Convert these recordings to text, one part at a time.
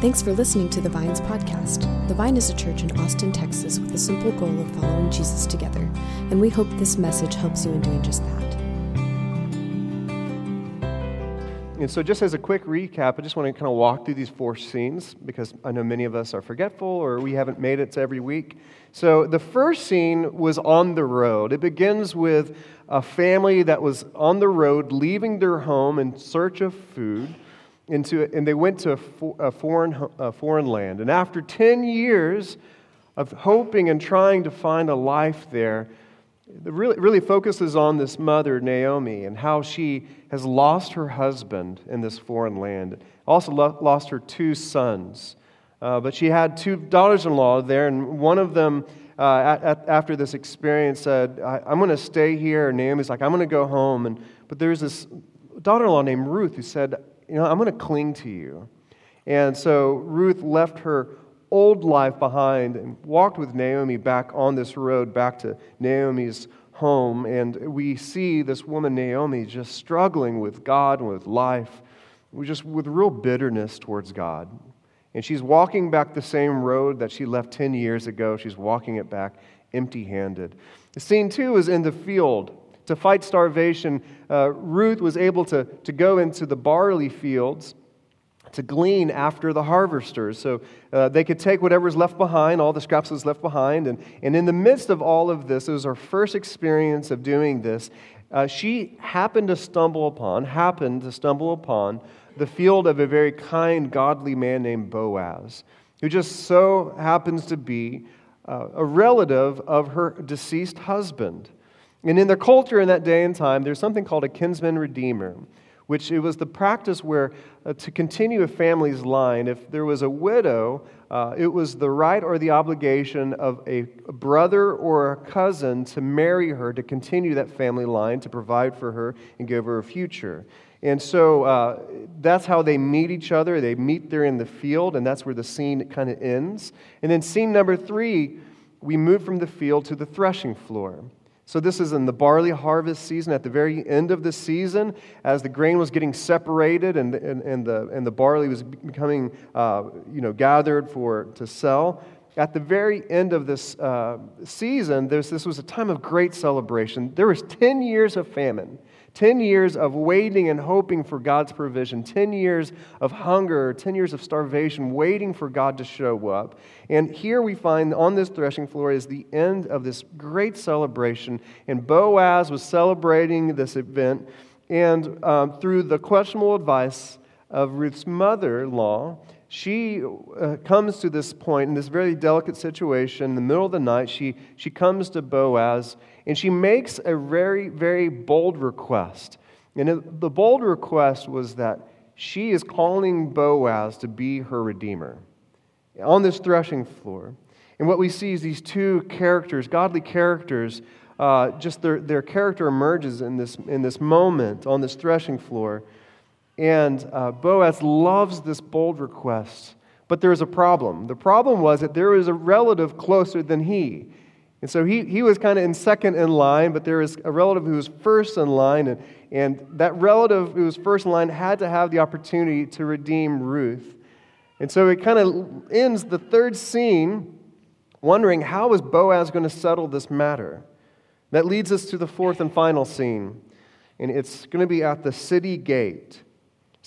Thanks for listening to the Vines podcast. The Vine is a church in Austin, Texas, with the simple goal of following Jesus together, and we hope this message helps you in doing just that. And so, just as a quick recap, I just want to kind of walk through these four scenes because I know many of us are forgetful or we haven't made it to every week. So, the first scene was on the road. It begins with a family that was on the road leaving their home in search of food into, and they went to a, for, a foreign, a foreign land. And after 10 years of hoping and trying to find a life there, it really, really focuses on this mother, Naomi, and how she has lost her husband in this foreign land. Also lost her two sons. Uh, but she had two daughters in law there, and one of them, uh, at, at, after this experience, said, I, am going to stay here. And Naomi's like, I'm going to go home. And, but there's this daughter in law named Ruth who said, you know, I'm going to cling to you. And so Ruth left her old life behind and walked with Naomi back on this road back to Naomi's home. And we see this woman, Naomi, just struggling with God and with life, just with real bitterness towards God. And she's walking back the same road that she left 10 years ago. She's walking it back empty handed. The scene two is in the field to fight starvation, uh, Ruth was able to, to go into the barley fields to glean after the harvesters. So uh, they could take whatever's left behind, all the scraps that's left behind. And, and in the midst of all of this, it was her first experience of doing this. Uh, she happened to stumble upon, happened to stumble upon the field of a very kind, godly man named Boaz, who just so happens to be uh, a relative of her deceased husband. And in the culture in that day and time, there's something called a kinsman redeemer, which it was the practice where uh, to continue a family's line, if there was a widow, uh, it was the right or the obligation of a brother or a cousin to marry her to continue that family line, to provide for her and give her a future. And so uh, that's how they meet each other. They meet there in the field, and that's where the scene kind of ends. And then, scene number three, we move from the field to the threshing floor. So, this is in the barley harvest season, at the very end of the season, as the grain was getting separated and, and, and, the, and the barley was becoming uh, you know, gathered for, to sell. At the very end of this uh, season, this was a time of great celebration. There was 10 years of famine. 10 years of waiting and hoping for God's provision, 10 years of hunger, 10 years of starvation, waiting for God to show up. And here we find on this threshing floor is the end of this great celebration. And Boaz was celebrating this event. And um, through the questionable advice of Ruth's mother in law, she uh, comes to this point in this very delicate situation in the middle of the night. She, she comes to Boaz and she makes a very, very bold request. And the bold request was that she is calling Boaz to be her redeemer on this threshing floor. And what we see is these two characters, godly characters, uh, just their, their character emerges in this, in this moment on this threshing floor. And uh, Boaz loves this bold request. But there is a problem. The problem was that there was a relative closer than he. And so he, he was kind of in second in line, but there was a relative who was first in line. And, and that relative who was first in line had to have the opportunity to redeem Ruth. And so it kind of ends the third scene wondering how is Boaz going to settle this matter? That leads us to the fourth and final scene. And it's going to be at the city gate.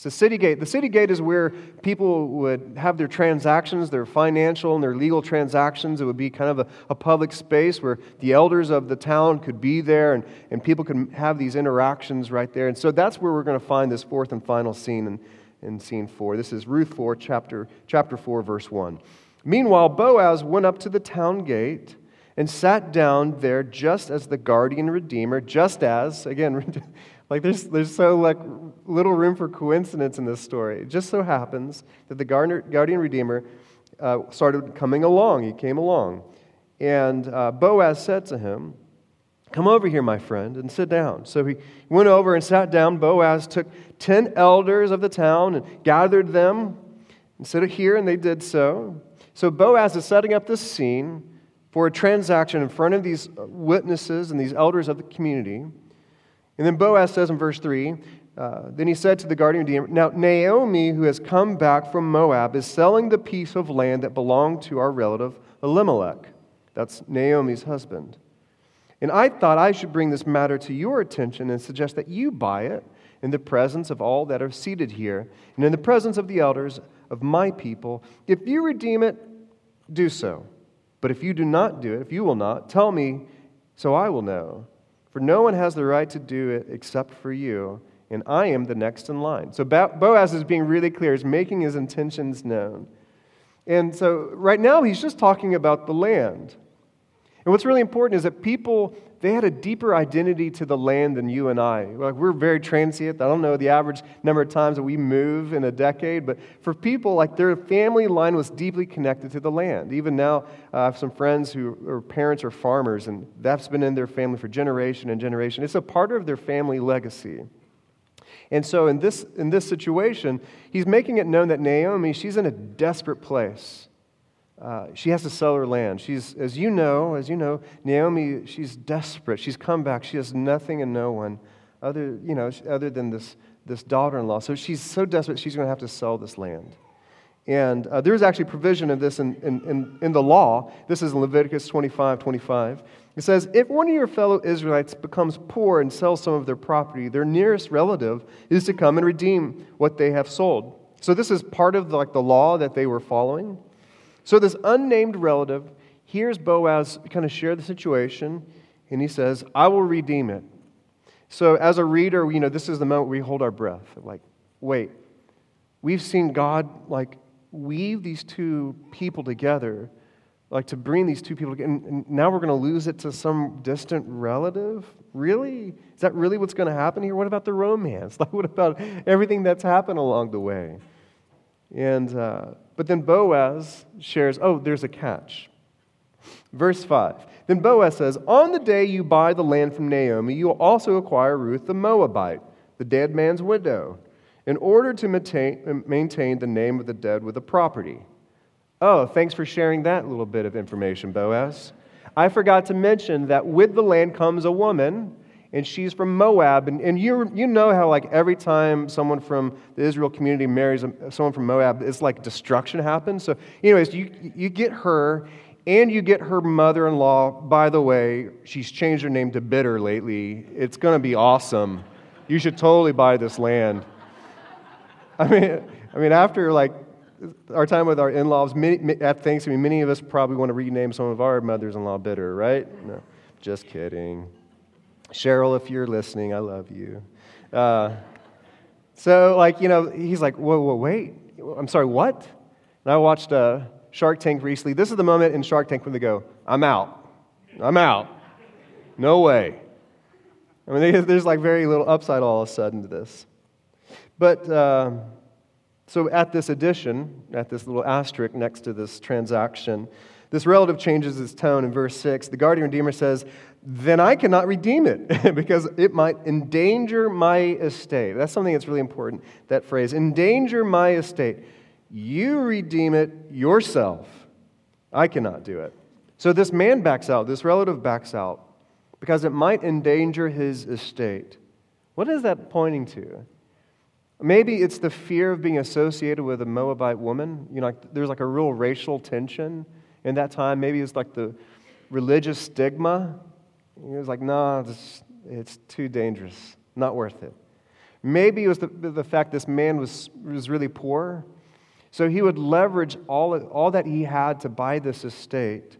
It's the city gate. The city gate is where people would have their transactions, their financial and their legal transactions. It would be kind of a, a, public space where the elders of the town could be there and, and people could have these interactions right there. And so that's where we're going to find this fourth and final scene in, in scene four. This is Ruth 4, chapter, chapter 4, verse 1. Meanwhile, Boaz went up to the town gate and sat down there just as the guardian redeemer, just as, again, Like there's, there's so like little room for coincidence in this story. It just so happens that the guardian redeemer uh, started coming along. He came along. And uh, Boaz said to him, Come over here, my friend, and sit down. So he went over and sat down. Boaz took 10 elders of the town and gathered them and said, Here, and they did so. So Boaz is setting up this scene for a transaction in front of these witnesses and these elders of the community. And then Boaz says in verse 3 uh, then he said to the guardian redeemer, Now Naomi, who has come back from Moab, is selling the piece of land that belonged to our relative Elimelech. That's Naomi's husband. And I thought I should bring this matter to your attention and suggest that you buy it in the presence of all that are seated here and in the presence of the elders of my people. If you redeem it, do so. But if you do not do it, if you will not, tell me so I will know. For no one has the right to do it except for you and I am the next in line. So Boaz is being really clear, he's making his intentions known. And so right now he's just talking about the land. And what's really important is that people, they had a deeper identity to the land than you and I. Like we're very transient. I don't know the average number of times that we move in a decade, but for people, like their family line was deeply connected to the land. Even now, uh, I have some friends who are parents or farmers, and that's been in their family for generation and generation. It's a part of their family legacy. And so in this, in this situation, he's making it known that Naomi, she's in a desperate place. Uh, she has to sell her land. She's, as you know, as you know, Naomi, she's desperate. She's come back. She has nothing and no one other, you know, other than this, this daughter-in-law. So she's so desperate, she's going to have to sell this land. And uh, there's actually provision of this in, in, in, in, the law. This is in Leviticus 25, 25. It says, If one of your fellow Israelites becomes poor and sells some of their property, their nearest relative is to come and redeem what they have sold. So this is part of the, like the law that they were following. So this unnamed relative hears Boaz kind of share the situation, and he says, I will redeem it. So as a reader, you know, this is the moment we hold our breath. Like, wait, we've seen God like weave these two people together like to bring these two people together, and now we're going to lose it to some distant relative really is that really what's going to happen here what about the romance like what about everything that's happened along the way and uh, but then boaz shares oh there's a catch. Verse 5 then boaz says on the day you buy the land from naomi you will also acquire ruth the moabite the dead man's widow in order to maintain, maintain the name of the dead with the property. Oh, thanks for sharing that little bit of information, Boaz. I forgot to mention that with the land comes a woman, and she's from Moab. And, and you, you know how, like, every time someone from the Israel community marries someone from Moab, it's like destruction happens. So, anyways, you, you get her, and you get her mother in law. By the way, she's changed her name to Bitter lately. It's going to be awesome. You should totally buy this land. I mean, I mean, after like our time with our in laws, at Thanksgiving, many of us probably want to rename some of our mothers in law bitter, right? No, just kidding. Cheryl, if you're listening, I love you. Uh, so, like, you know, he's like, whoa, whoa, wait. I'm sorry, what? And I watched uh, Shark Tank recently. This is the moment in Shark Tank when they go, I'm out. I'm out. No way. I mean, there's like very little upside all of a sudden to this. But. Uh, so, at this addition, at this little asterisk next to this transaction, this relative changes its tone in verse 6. The guardian redeemer says, Then I cannot redeem it because it might endanger my estate. That's something that's really important, that phrase endanger my estate. You redeem it yourself. I cannot do it. So, this man backs out, this relative backs out because it might endanger his estate. What is that pointing to? Maybe it's the fear of being associated with a Moabite woman. You know, there's like a real racial tension in that time. Maybe it's like the religious stigma. He was like, no, nah, it's too dangerous, not worth it. Maybe it was the, the fact this man was, was really poor. So he would leverage all, all that he had to buy this estate,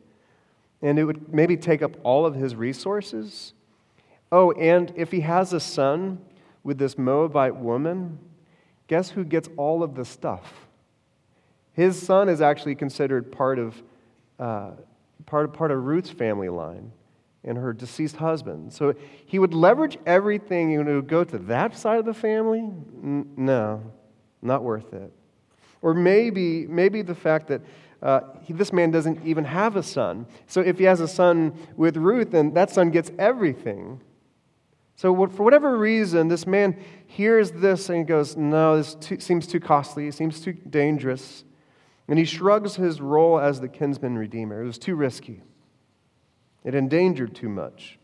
and it would maybe take up all of his resources. Oh, and if he has a son with this Moabite woman, guess who gets all of the stuff? His son is actually considered part of, uh, part, of, part of Ruth's family line and her deceased husband. So he would leverage everything and would go to that side of the family? N- no, not worth it. Or maybe, maybe the fact that uh, he, this man doesn't even have a son. So if he has a son with Ruth, then that son gets everything. So, for whatever reason, this man hears this and goes, No, this too, seems too costly. It seems too dangerous. And he shrugs his role as the kinsman redeemer. It was too risky, it endangered too much.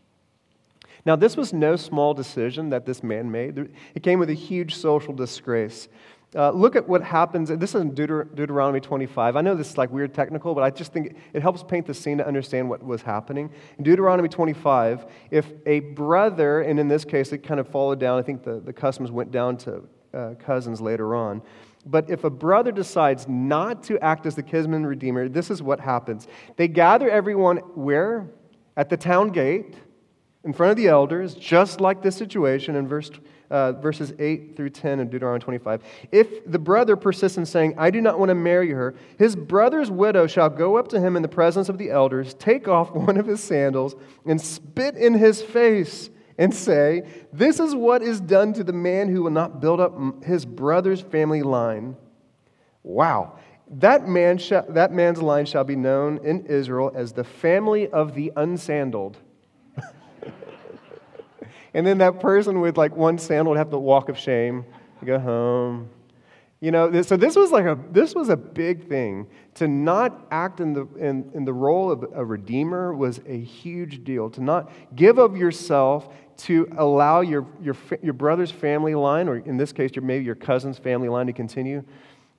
Now, this was no small decision that this man made. It came with a huge social disgrace. Uh, look at what happens. This is in Deuter- Deuteronomy 25. I know this is like weird technical, but I just think it helps paint the scene to understand what was happening. In Deuteronomy 25, if a brother, and in this case it kind of followed down, I think the, the customs went down to uh, cousins later on. But if a brother decides not to act as the kinsman redeemer, this is what happens. They gather everyone where? At the town gate, in front of the elders, just like this situation in verse uh, verses 8 through 10 in Deuteronomy 25. If the brother persists in saying, I do not want to marry her, his brother's widow shall go up to him in the presence of the elders, take off one of his sandals, and spit in his face, and say, This is what is done to the man who will not build up his brother's family line. Wow. That, man that man's line shall be known in Israel as the family of the unsandaled. And then that person with like one sandal would have the walk of shame, go home. You know, so this was like a this was a big thing. To not act in the in, in the role of a redeemer was a huge deal. To not give of yourself to allow your your your brother's family line, or in this case, your, maybe your cousin's family line, to continue.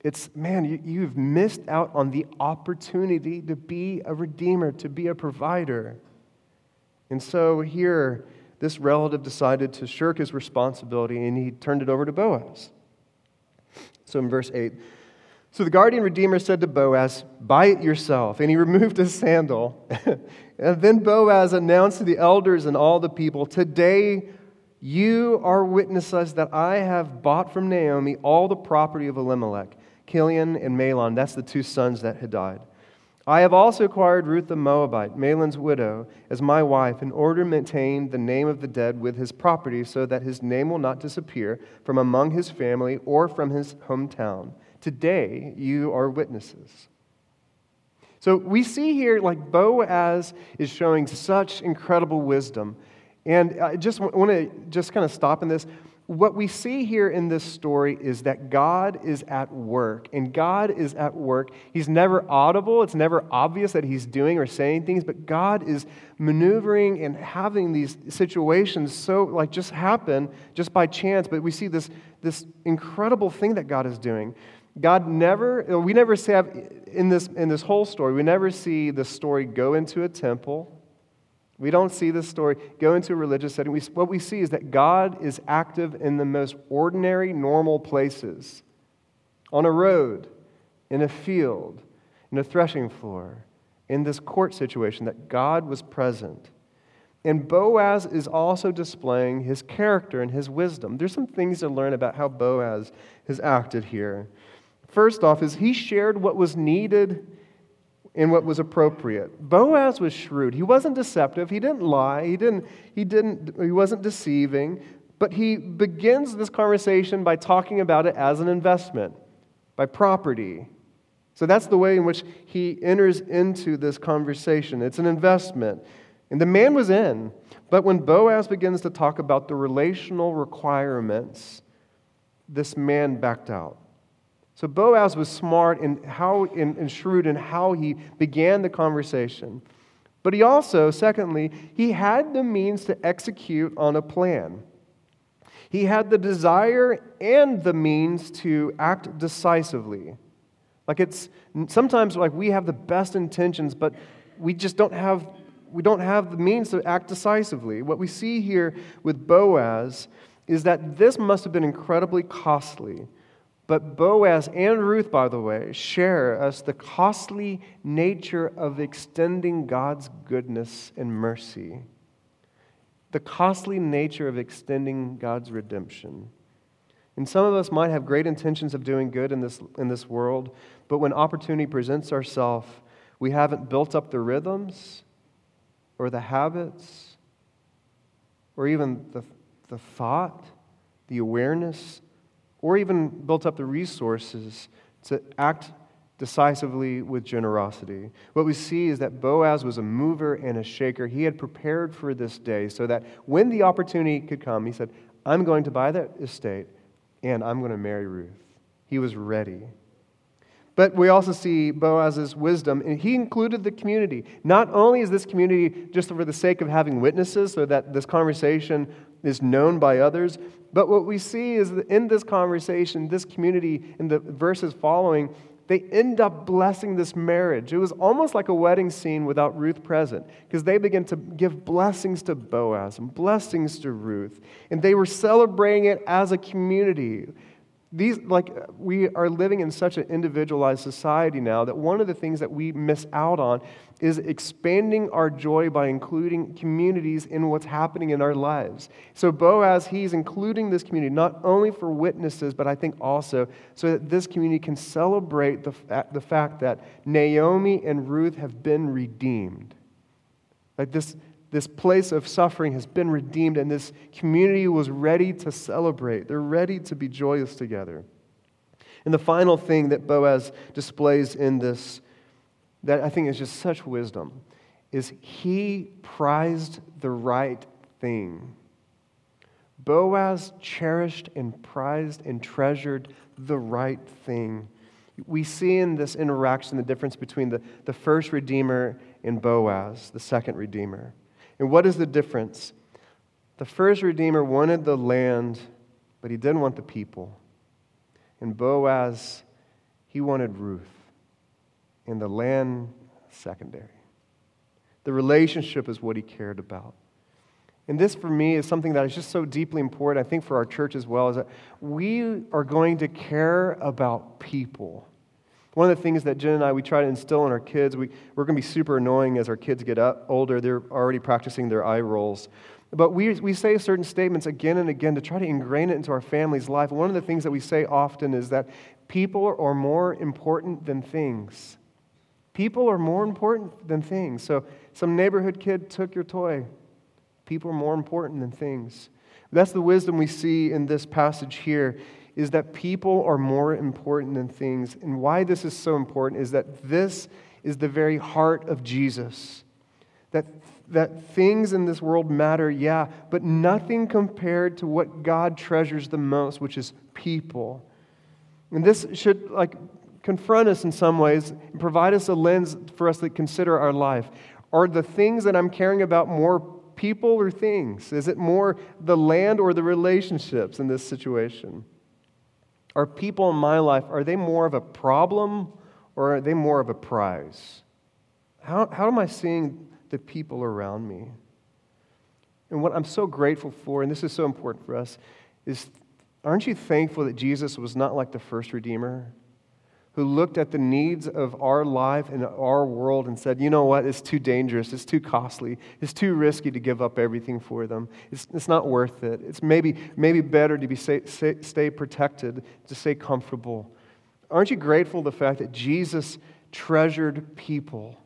It's man, you, you've missed out on the opportunity to be a redeemer, to be a provider. And so here this relative decided to shirk his responsibility and he turned it over to Boaz. So in verse 8, so the guardian redeemer said to Boaz, Buy it yourself. And he removed his sandal. and then Boaz announced to the elders and all the people, Today you are witnesses that I have bought from Naomi all the property of Elimelech, Kilion and Mahlon. That's the two sons that had died. I have also acquired Ruth the Moabite, Mahlon's widow, as my wife, in order to maintain the name of the dead with his property, so that his name will not disappear from among his family or from his hometown. Today you are witnesses. So we see here, like Boaz is showing such incredible wisdom. And I just want to just kind of stop in this what we see here in this story is that God is at work, and God is at work. He's never audible, it's never obvious that He's doing or saying things, but God is maneuvering and having these situations so, like, just happen just by chance. But we see this, this incredible thing that God is doing. God never, we never have, in this, in this whole story, we never see the story go into a temple we don't see this story go into a religious setting. We, what we see is that God is active in the most ordinary, normal places on a road, in a field, in a threshing floor, in this court situation, that God was present. And Boaz is also displaying his character and his wisdom. There's some things to learn about how Boaz has acted here. First off, is he shared what was needed in what was appropriate. Boaz was shrewd. He wasn't deceptive. He didn't lie. He didn't, he didn't he wasn't deceiving, but he begins this conversation by talking about it as an investment, by property. So that's the way in which he enters into this conversation. It's an investment. And the man was in. But when Boaz begins to talk about the relational requirements, this man backed out. So Boaz was smart in how, and, and shrewd in how he began the conversation. But he also, secondly, he had the means to execute on a plan. He had the desire and the means to act decisively. Like it's sometimes like we have the best intentions, but we just don't have we don't have the means to act decisively. What we see here with Boaz is that this must have been incredibly costly. But Boaz and Ruth, by the way, share us the costly nature of extending God's goodness and mercy. The costly nature of extending God's redemption. And some of us might have great intentions of doing good in this, in this world, but when opportunity presents ourselves, we haven't built up the rhythms or the habits or even the, the thought, the awareness or even built up the resources to act decisively with generosity. What we see is that Boaz was a mover and a shaker. He had prepared for this day so that when the opportunity could come, he said, I'm going to buy that estate and I'm going to marry Ruth. He was ready. But we also see Boaz's wisdom, and he included the community. Not only is this community just for the sake of having witnesses so that this conversation is known by others, but what we see is that in this conversation, this community, in the verses following, they end up blessing this marriage. It was almost like a wedding scene without Ruth present because they begin to give blessings to Boaz and blessings to Ruth. And they were celebrating it as a community. These, like, we are living in such an individualized society now that one of the things that we miss out on is expanding our joy by including communities in what's happening in our lives. So, Boaz, he's including this community not only for witnesses, but I think also so that this community can celebrate the, the fact that Naomi and Ruth have been redeemed. Like, this, this place of suffering has been redeemed, and this community was ready to celebrate. They're ready to be joyous together. And the final thing that Boaz displays in this, that I think is just such wisdom, is he prized the right thing. Boaz cherished and prized and treasured the right thing. We see in this interaction the difference between the, the first Redeemer and Boaz, the second Redeemer. And what is the difference? The first Redeemer wanted the land, but he didn't want the people. And Boaz, he wanted Ruth. And the land, secondary. The relationship is what he cared about. And this, for me, is something that is just so deeply important, I think, for our church as well, is that we are going to care about people. One of the things that Jen and I, we try to instill in our kids, we, we're going to be super annoying as our kids get up, older. They're already practicing their eye rolls. But we, we say certain statements again and again to try to ingrain it into our family's life. One of the things that we say often is that people are more important than things. People are more important than things. So, some neighborhood kid took your toy. People are more important than things. That's the wisdom we see in this passage here is that people are more important than things. And why this is so important is that this is the very heart of Jesus. That, that things in this world matter, yeah, but nothing compared to what God treasures the most, which is people. And this should like confront us in some ways and provide us a lens for us to consider our life. Are the things that I'm caring about more people or things? Is it more the land or the relationships in this situation? Are people in my life, are they more of a problem or are they more of a prize? How, how am I seeing the people around me? And what I'm so grateful for, and this is so important for us, is aren't you thankful that Jesus was not like the first Redeemer? Who looked at the needs of our life and our world and said, you know what, it's too dangerous, it's too costly, it's too risky to give up everything for them. It's, it's not worth it. It's maybe, maybe better to be stay, stay protected, to stay comfortable. Aren't you grateful the fact that Jesus treasured people?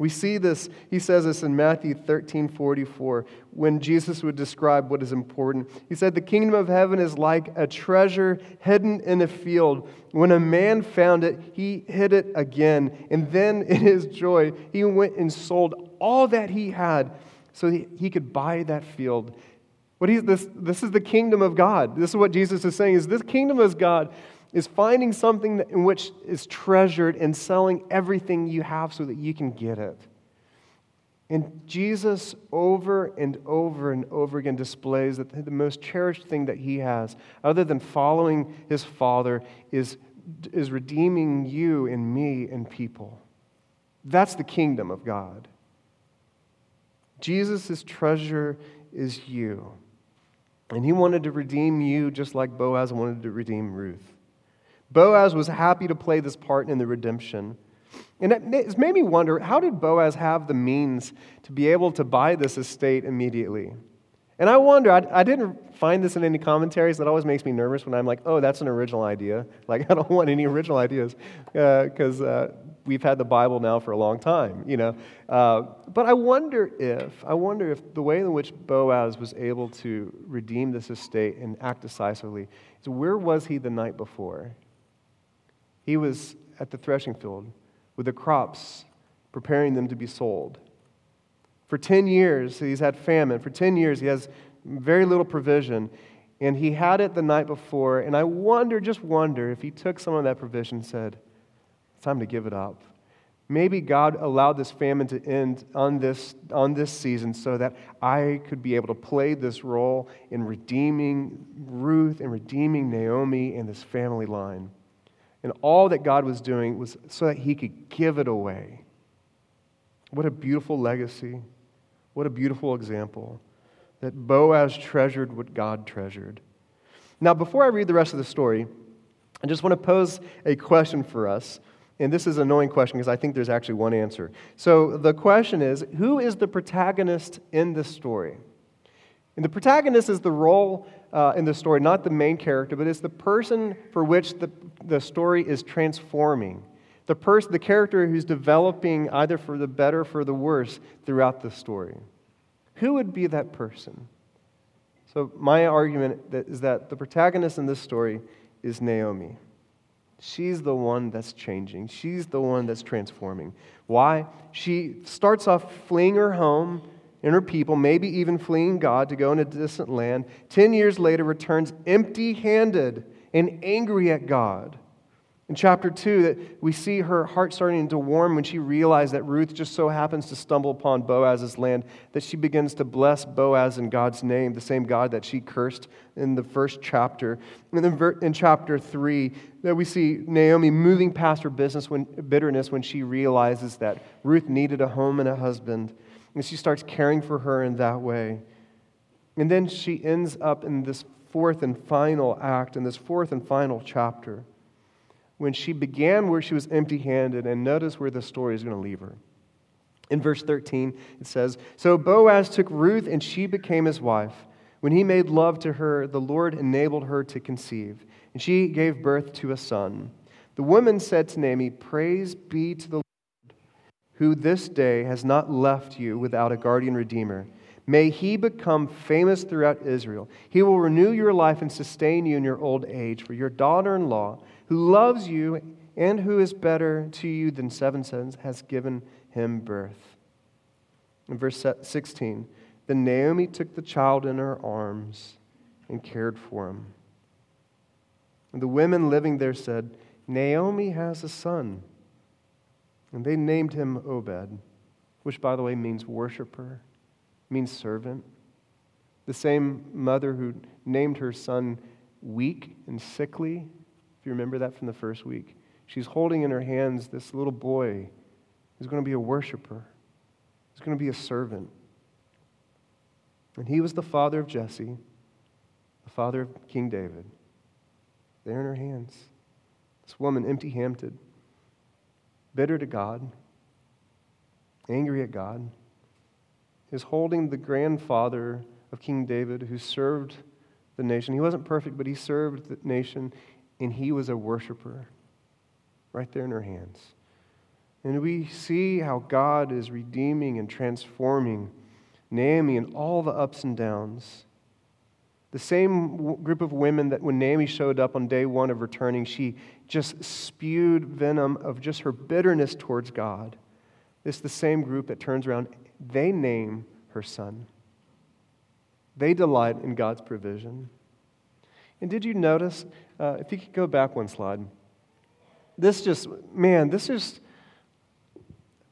We see this, he says this in Matthew 13 44, when Jesus would describe what is important. He said, The kingdom of heaven is like a treasure hidden in a field. When a man found it, he hid it again. And then, in his joy, he went and sold all that he had so he could buy that field. What he's, this, this is the kingdom of God. This is what Jesus is saying is this kingdom of God is finding something in which is treasured and selling everything you have so that you can get it. And Jesus, over and over and over again, displays that the most cherished thing that he has, other than following his Father, is, is redeeming you and me and people. That's the kingdom of God. Jesus' treasure is you. And he wanted to redeem you just like Boaz wanted to redeem Ruth. Boaz was happy to play this part in the redemption. And it's made me wonder how did Boaz have the means to be able to buy this estate immediately? And I wonder, I, I didn't find this in any commentaries. That always makes me nervous when I'm like, oh, that's an original idea. Like, I don't want any original ideas because uh, uh, we've had the Bible now for a long time, you know. Uh, but I wonder if, I wonder if the way in which Boaz was able to redeem this estate and act decisively is where was he the night before? He was at the threshing field with the crops, preparing them to be sold. For 10 years, he's had famine. For 10 years, he has very little provision. And he had it the night before. And I wonder, just wonder, if he took some of that provision and said, It's time to give it up. Maybe God allowed this famine to end on this, on this season so that I could be able to play this role in redeeming Ruth and redeeming Naomi and this family line. And all that God was doing was so that He could give it away. What a beautiful legacy. What a beautiful example that Boaz treasured what God treasured. Now, before I read the rest of the story, I just want to pose a question for us. And this is an annoying question because I think there's actually one answer. So the question is who is the protagonist in this story? And the protagonist is the role uh, in the story, not the main character, but it's the person for which the, the story is transforming. The, person, the character who's developing either for the better or for the worse throughout the story. Who would be that person? So, my argument is that the protagonist in this story is Naomi. She's the one that's changing. She's the one that's transforming. Why? She starts off fleeing her home and her people, maybe even fleeing God to go in a distant land. Ten years later, returns empty handed and angry at God. In chapter 2, that we see her heart starting to warm when she realized that Ruth just so happens to stumble upon Boaz's land, that she begins to bless Boaz in God's name, the same God that she cursed in the first chapter. And then in chapter 3, that we see Naomi moving past her business when, bitterness when she realizes that Ruth needed a home and a husband. And she starts caring for her in that way. And then she ends up in this fourth and final act, in this fourth and final chapter when she began where she was empty handed, and notice where the story is going to leave her. In verse 13, it says So Boaz took Ruth, and she became his wife. When he made love to her, the Lord enabled her to conceive, and she gave birth to a son. The woman said to Naomi, Praise be to the Lord, who this day has not left you without a guardian redeemer. May he become famous throughout Israel. He will renew your life and sustain you in your old age, for your daughter in law who loves you and who is better to you than seven sons, has given him birth. In verse 16, then Naomi took the child in her arms and cared for him. And the women living there said, Naomi has a son. And they named him Obed, which, by the way, means worshiper, means servant. The same mother who named her son weak and sickly if you remember that from the first week. She's holding in her hands this little boy who's going to be a worshiper, He's going to be a servant. And he was the father of Jesse, the father of King David. There in her hands. This woman, empty handed, bitter to God, angry at God, is holding the grandfather of King David who served the nation. He wasn't perfect, but he served the nation and he was a worshiper right there in her hands. And we see how God is redeeming and transforming Naomi and all the ups and downs. The same group of women that when Naomi showed up on day one of returning, she just spewed venom of just her bitterness towards God. It's the same group that turns around, they name her son. They delight in God's provision. And did you notice, uh, if you could go back one slide, this just, man, this is,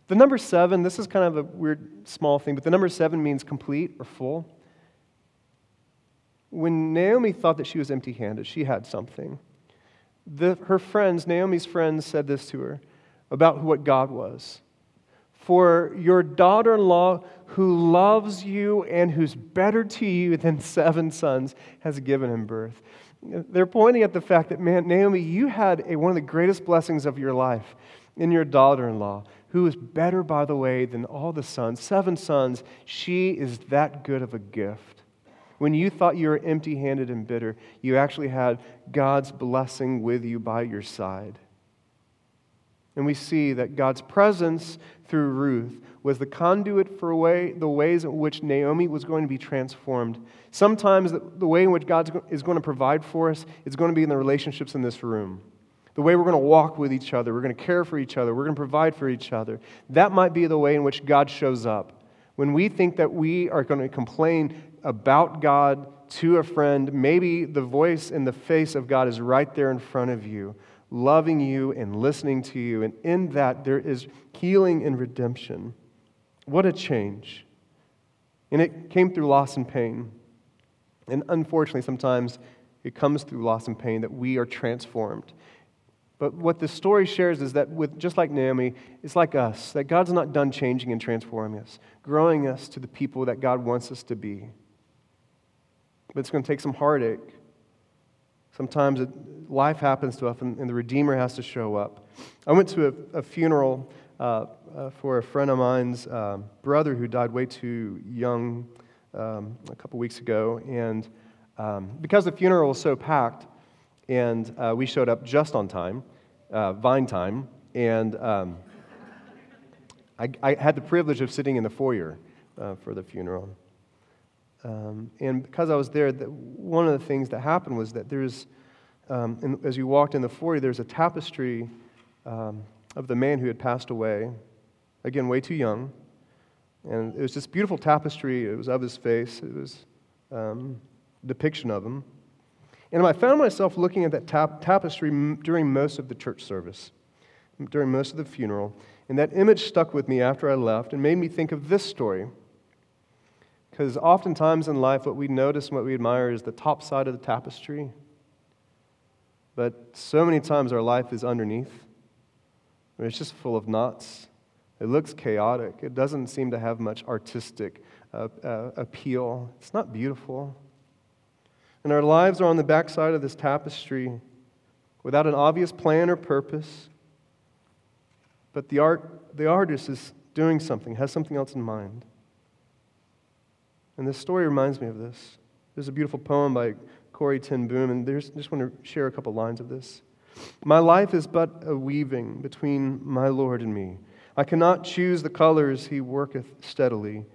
the number seven, this is kind of a weird small thing, but the number seven means complete or full. When Naomi thought that she was empty handed, she had something. The, her friends, Naomi's friends, said this to her about what God was. For your daughter in law, who loves you and who's better to you than seven sons, has given him birth. They're pointing at the fact that, man, Naomi, you had a, one of the greatest blessings of your life in your daughter in law, who is better, by the way, than all the sons. Seven sons, she is that good of a gift. When you thought you were empty handed and bitter, you actually had God's blessing with you by your side. And we see that God's presence through Ruth was the conduit for way, the ways in which Naomi was going to be transformed. Sometimes the, the way in which God is going to provide for us is going to be in the relationships in this room. The way we're going to walk with each other, we're going to care for each other, we're going to provide for each other. That might be the way in which God shows up. When we think that we are going to complain about God to a friend, maybe the voice in the face of God is right there in front of you loving you and listening to you. And in that, there is healing and redemption. What a change. And it came through loss and pain. And unfortunately, sometimes it comes through loss and pain that we are transformed. But what the story shares is that, with, just like Naomi, it's like us, that God's not done changing and transforming us, growing us to the people that God wants us to be. But it's going to take some heartache. Sometimes it, life happens to us, and, and, the Redeemer has to show up. I went to a, a funeral uh, uh, for a friend of mine's uh, brother who died way too young um, a couple weeks ago. And um, because the funeral was so packed, and uh, we showed up just on time, uh, vine time, and um, I, I, had the privilege of sitting in the foyer uh, for the funeral. Um, and because I was there, the, one of the things that happened was that there's, um, in, as you walked in the foyer, there's a tapestry um, of the man who had passed away, again, way too young. And it was this beautiful tapestry. It was of his face. It was um, a depiction of him. And I found myself looking at that tap- tapestry during most of the church service, during most of the funeral. And that image stuck with me after I left and made me think of this story. Because oftentimes in life, what we notice and what we admire is the top side of the tapestry. But so many times our life is underneath. It's just full of knots. It looks chaotic. It doesn't seem to have much artistic uh, uh, appeal. It's not beautiful. And our lives are on the backside of this tapestry without an obvious plan or purpose. But the, art, the artist is doing something, has something else in mind. And this story reminds me of this. There's a beautiful poem by Corrie ten Boom, and I just want to share a couple lines of this. My life is but a weaving between my Lord and me. I cannot choose the colors he worketh steadily.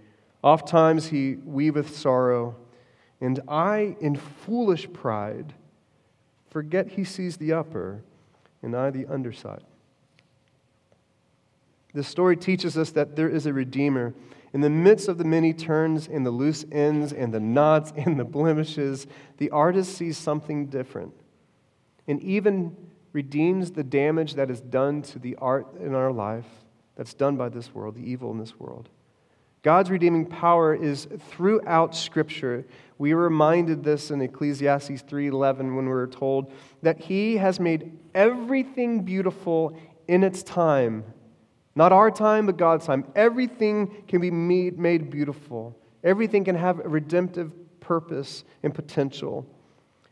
Oft times he weaveth sorrow and I, in foolish pride, forget he sees the upper and I the underside. This story teaches us that there is a Redeemer. In the midst of the many turns and the loose ends and the knots and the blemishes, the artist sees something different and even redeems the damage that is done to the art in our life that's done by this world, the evil in this world. God's redeeming power is throughout Scripture. We reminded this in Ecclesiastes 3:11 when we were told that He has made everything beautiful in its time. Not our time, but God's time. Everything can be made, made beautiful. Everything can have a redemptive purpose and potential.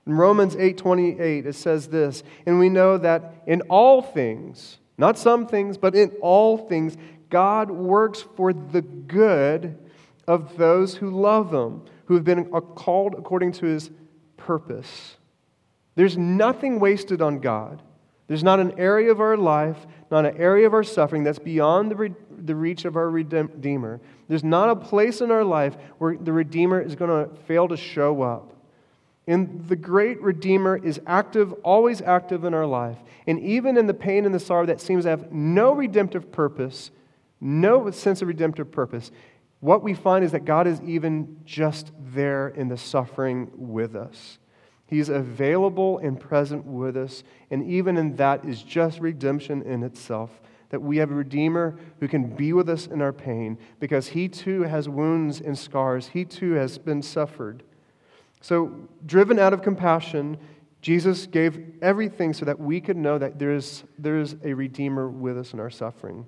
In Romans 8:28 it says this, and we know that in all things, not some things, but in all things God works for the good of those who love Him, who have been called according to His purpose. There's nothing wasted on God. There's not an area of our life, not an area of our suffering that's beyond the, re- the reach of our Redeemer. There's not a place in our life where the Redeemer is going to fail to show up. And the great Redeemer is active, always active in our life. And even in the pain and the sorrow that seems to have no redemptive purpose, no sense of redemptive purpose, what we find is that God is even just there in the suffering with us. He's available and present with us, and even in that is just redemption in itself. That we have a Redeemer who can be with us in our pain because he too has wounds and scars. He too has been suffered. So, driven out of compassion, Jesus gave everything so that we could know that there is, there is a Redeemer with us in our suffering.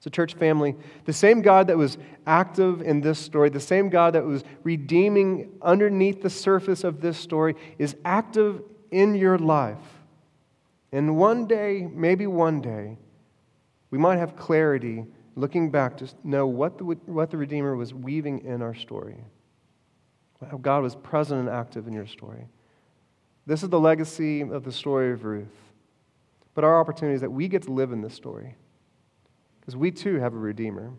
So, church family, the same God that was active in this story, the same God that was redeeming underneath the surface of this story, is active in your life. And one day, maybe one day, we might have clarity looking back to know what the, what the Redeemer was weaving in our story, how God was present and active in your story. This is the legacy of the story of Ruth. But our opportunity is that we get to live in this story because we too have a Redeemer.